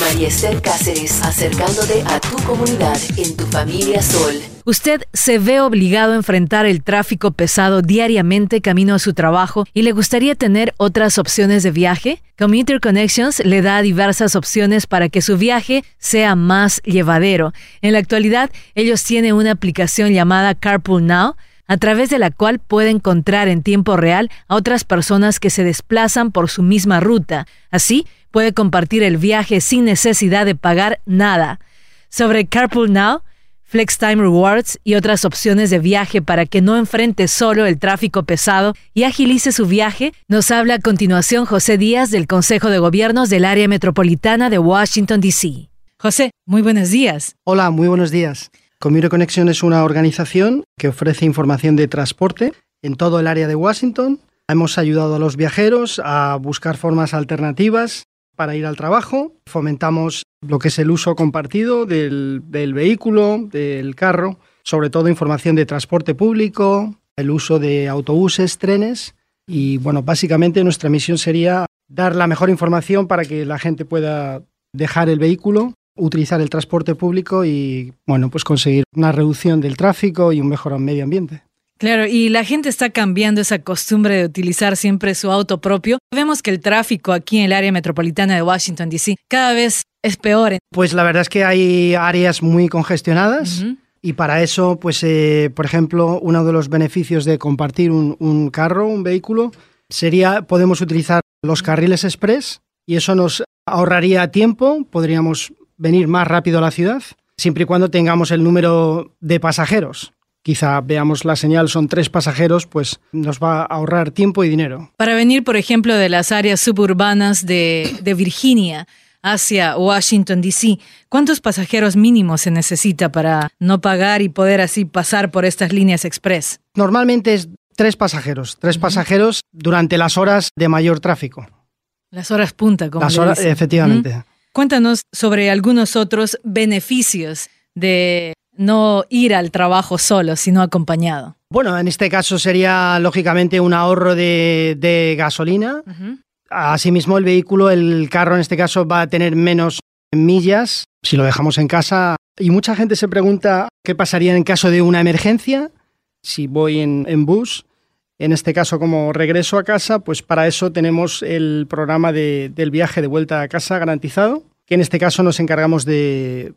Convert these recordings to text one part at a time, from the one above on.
María Esther Cáceres, acercándote a tu comunidad en tu familia Sol. Usted se ve obligado a enfrentar el tráfico pesado diariamente camino a su trabajo y le gustaría tener otras opciones de viaje? Commuter Connections le da diversas opciones para que su viaje sea más llevadero. En la actualidad, ellos tienen una aplicación llamada Carpool Now a través de la cual puede encontrar en tiempo real a otras personas que se desplazan por su misma ruta. Así, puede compartir el viaje sin necesidad de pagar nada. Sobre Carpool Now, FlexTime Rewards y otras opciones de viaje para que no enfrente solo el tráfico pesado y agilice su viaje, nos habla a continuación José Díaz del Consejo de Gobiernos del Área Metropolitana de Washington, D.C. José, muy buenos días. Hola, muy buenos días. Commuter Connection es una organización que ofrece información de transporte en todo el área de Washington. Hemos ayudado a los viajeros a buscar formas alternativas para ir al trabajo. Fomentamos lo que es el uso compartido del, vehículo, del carro, sobre todo información de transporte público, el uso de autobuses, trenes. Y bueno, básicamente nuestra misión sería dar la mejor información para que la gente pueda dejar el vehículo utilizar el transporte público y, bueno, pues conseguir una reducción del tráfico y un mejor medio ambiente. Claro, y la gente está cambiando esa costumbre de utilizar siempre su auto propio. Vemos que el tráfico aquí en el área metropolitana de Washington, D.C. cada vez es peor. Pues la verdad es que hay áreas muy congestionadas. Y para eso, pues, eh, por ejemplo, uno de los beneficios de compartir un, un carro, un vehículo, sería podemos utilizar los carriles express y eso nos ahorraría tiempo, podríamos venir más rápido a la ciudad, siempre y cuando tengamos el número de pasajeros. Quizá veamos la señal, son tres pasajeros, pues nos va a ahorrar tiempo y dinero. Para venir, por ejemplo, de las áreas suburbanas de, Virginia hacia Washington, D.C., ¿cuántos pasajeros mínimos se necesita para no pagar y poder así pasar por estas líneas express? Normalmente es tres pasajeros, tres pasajeros durante las horas de mayor tráfico. Las horas punta, como Las horas, efectivamente. Cuéntanos sobre algunos otros beneficios de no ir al trabajo solo, sino acompañado. Bueno, en este caso sería lógicamente un ahorro de, gasolina. Asimismo, el vehículo, el carro en este caso, va a tener menos millas si lo dejamos en casa. Y mucha gente se pregunta qué pasaría en caso de una emergencia si voy en, bus. En este caso, como regreso a casa, pues para eso tenemos el programa del viaje de vuelta a casa garantizado, que en este caso nos encargamos de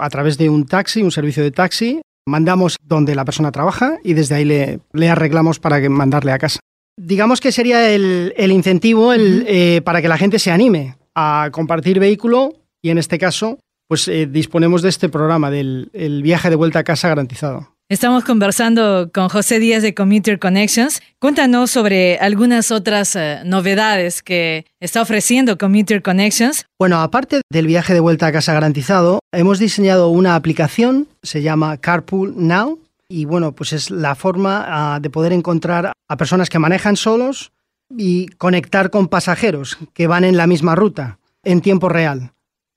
a través de un taxi, un servicio de taxi, mandamos donde la persona trabaja y desde ahí le, le arreglamos para que mandarle a casa. Digamos que sería el, incentivo eh, para que la gente se anime a compartir vehículo y en este caso pues eh, disponemos de este programa del viaje de vuelta a casa garantizado. Estamos conversando con José Díaz de Commuter Connections. Cuéntanos sobre algunas otras eh, novedades que está ofreciendo Commuter Connections. Bueno, aparte del viaje de vuelta a casa garantizado, hemos diseñado una aplicación, se llama Carpool Now, y bueno, pues es la forma ah, de poder encontrar a personas que manejan solos y conectar con pasajeros que van en la misma ruta en tiempo real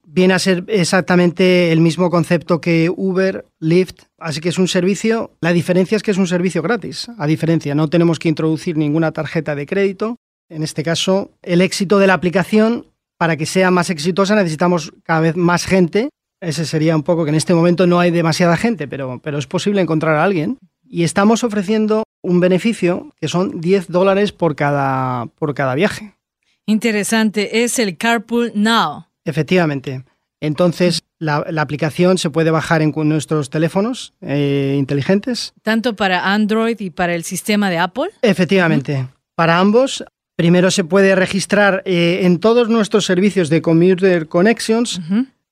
viene a ser exactamente el mismo concepto que Uber, Lyft, así que es un servicio, la diferencia es que es un servicio gratis, a diferencia, no tenemos que introducir ninguna tarjeta de crédito. En este caso, el éxito de la aplicación, para que sea más exitosa necesitamos cada vez más gente. Ese sería un poco que en este momento no hay demasiada gente, pero, pero es posible encontrar a alguien. Y estamos ofreciendo un beneficio que son 10 dólares por cada, por cada viaje. Interesante, es el Carpool Now. Efectivamente. Entonces, la, aplicación se puede bajar en nuestros teléfonos eh, inteligentes. ¿Tanto para Android y para el sistema de Apple? Efectivamente. Para ambos, primero se puede registrar eh, en todos nuestros servicios de Commuter Connections.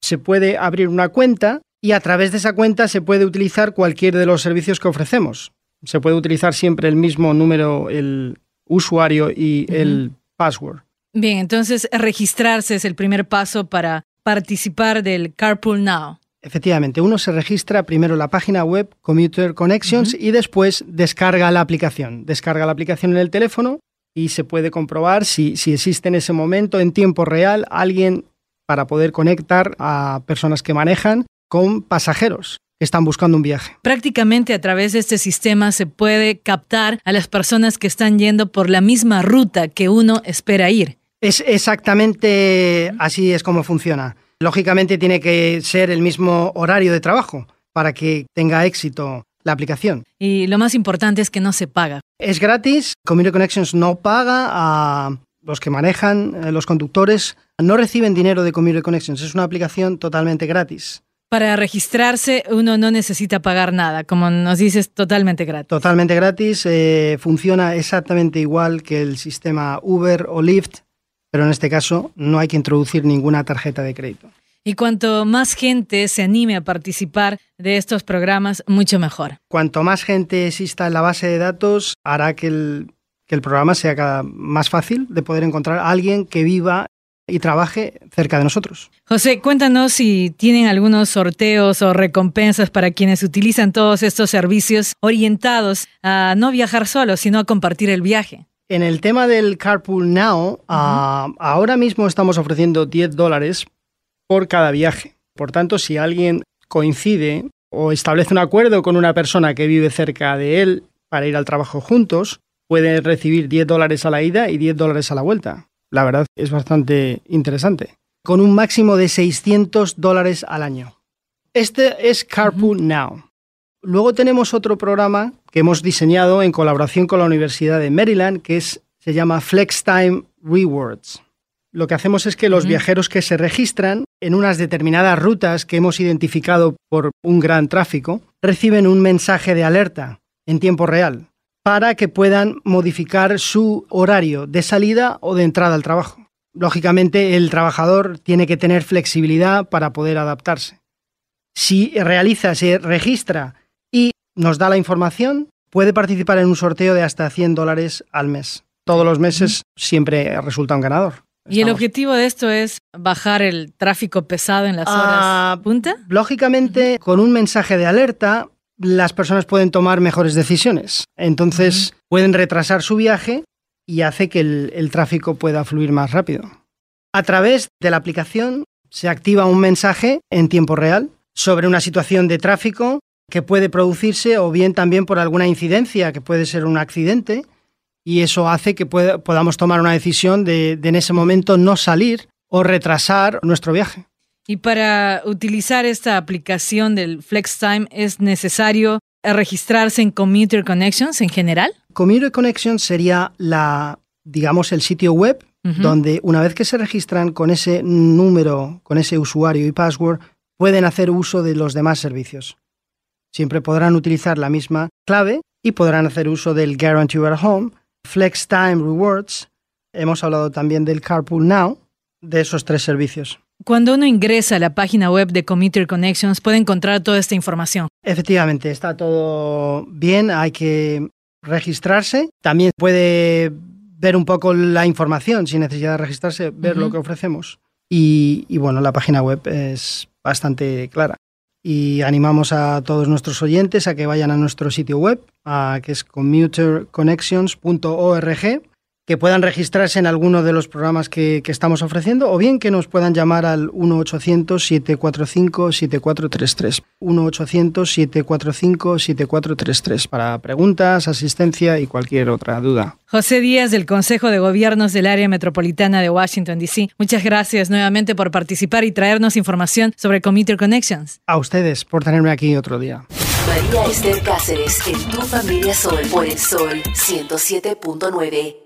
Se puede abrir una cuenta y a través de esa cuenta se puede utilizar cualquier de los servicios que ofrecemos. Se puede utilizar siempre el mismo número, el usuario y el password. Bien, entonces registrarse es el primer paso para participar del Carpool Now. Efectivamente, uno se registra primero la página web Commuter Connections y después descarga la aplicación. Descarga la aplicación en el teléfono y se puede comprobar si, si existe en ese momento, en tiempo real, alguien para poder conectar a personas que manejan con pasajeros que están buscando un viaje. Prácticamente a través de este sistema se puede captar a las personas que están yendo por la misma ruta que uno espera ir. Es exactamente así es como funciona. Lógicamente tiene que ser el mismo horario de trabajo para que tenga éxito la aplicación. Y lo más importante es que no se paga. Es gratis, Community Connections no paga a los que manejan, eh, los conductores, no reciben dinero de Community Connections, es una aplicación totalmente gratis. Para registrarse uno no necesita pagar nada, como nos dices, totalmente gratis. Totalmente gratis, eh, funciona exactamente igual que el sistema Uber o Lyft, pero en este caso no hay que introducir ninguna tarjeta de crédito. Y cuanto más gente se anime a participar de estos programas, mucho mejor. Cuanto más gente exista en la base de datos, hará que el, que el programa sea cada más fácil de poder encontrar a alguien que viva y trabaje cerca de nosotros. José, cuéntanos si tienen algunos sorteos o recompensas para quienes utilizan todos estos servicios orientados a no viajar solo, sino a compartir el viaje. En el tema del Carpool Now, ah, ahora mismo estamos ofreciendo 10 dólares por cada viaje. Por tanto, si alguien coincide o establece un acuerdo con una persona que vive cerca de él para ir al trabajo juntos, puede recibir 10 dólares a la ida y 10 dólares a la vuelta. La verdad es bastante interesante. Con un máximo de 600 dólares al año. Este es Carpool Now. Luego tenemos otro programa que hemos diseñado en colaboración con la Universidad de Maryland, que es, se llama FlexTime Rewards lo que hacemos es que los viajeros que se registran en unas determinadas rutas que hemos identificado por un gran tráfico reciben un mensaje de alerta en tiempo real para que puedan modificar su horario de salida o de entrada al trabajo. Lógicamente, el trabajador tiene que tener flexibilidad para poder adaptarse. Si realiza, se registra nos da la información, puede participar en un sorteo de hasta 100 dólares al mes. Todos los meses siempre resulta un ganador. ¿Y el objetivo de esto es bajar el tráfico pesado en las horas uh, punta? Lógicamente, con un mensaje de alerta, las personas pueden tomar mejores decisiones. Entonces, pueden retrasar su viaje y hace que el, el tráfico pueda fluir más rápido. A través de la aplicación se activa un mensaje en tiempo real sobre una situación de tráfico que puede producirse o bien también por alguna incidencia, que puede ser un accidente, y eso hace que podamos tomar una decisión de, en ese momento no salir o retrasar nuestro viaje. Y para utilizar esta aplicación del FlexTime es necesario registrarse en Commuter Connections en general. Commuter Connections sería la, digamos, el sitio web donde una vez que se registran con ese número, con ese usuario y password, pueden hacer uso de los demás servicios. Siempre podrán utilizar la misma clave y podrán hacer uso del Guarantee at Home, Flex Time Rewards, hemos hablado también del Carpool Now, de esos tres servicios. Cuando uno ingresa a la página web de Commuter Connections puede encontrar toda esta información. Efectivamente, está todo bien, hay que registrarse. También puede ver un poco la información sin necesidad de registrarse, ver lo que ofrecemos. Y, y bueno, la página web es bastante clara y animamos a todos nuestros oyentes a que vayan a nuestro sitio web, que es commuterconnections.org, que puedan registrarse en alguno de los programas que, estamos ofreciendo o bien que nos puedan llamar al 1-800-745-7433. 1-800-745-7433 para preguntas, asistencia y cualquier otra duda. José Díaz del Consejo de Gobiernos del Área Metropolitana de Washington, D.C. Muchas gracias nuevamente por participar y traernos información sobre Commuter Connections. A ustedes por tenerme aquí otro día. María Esther Cáceres en Tu Familia Sol por el Sol 107.9.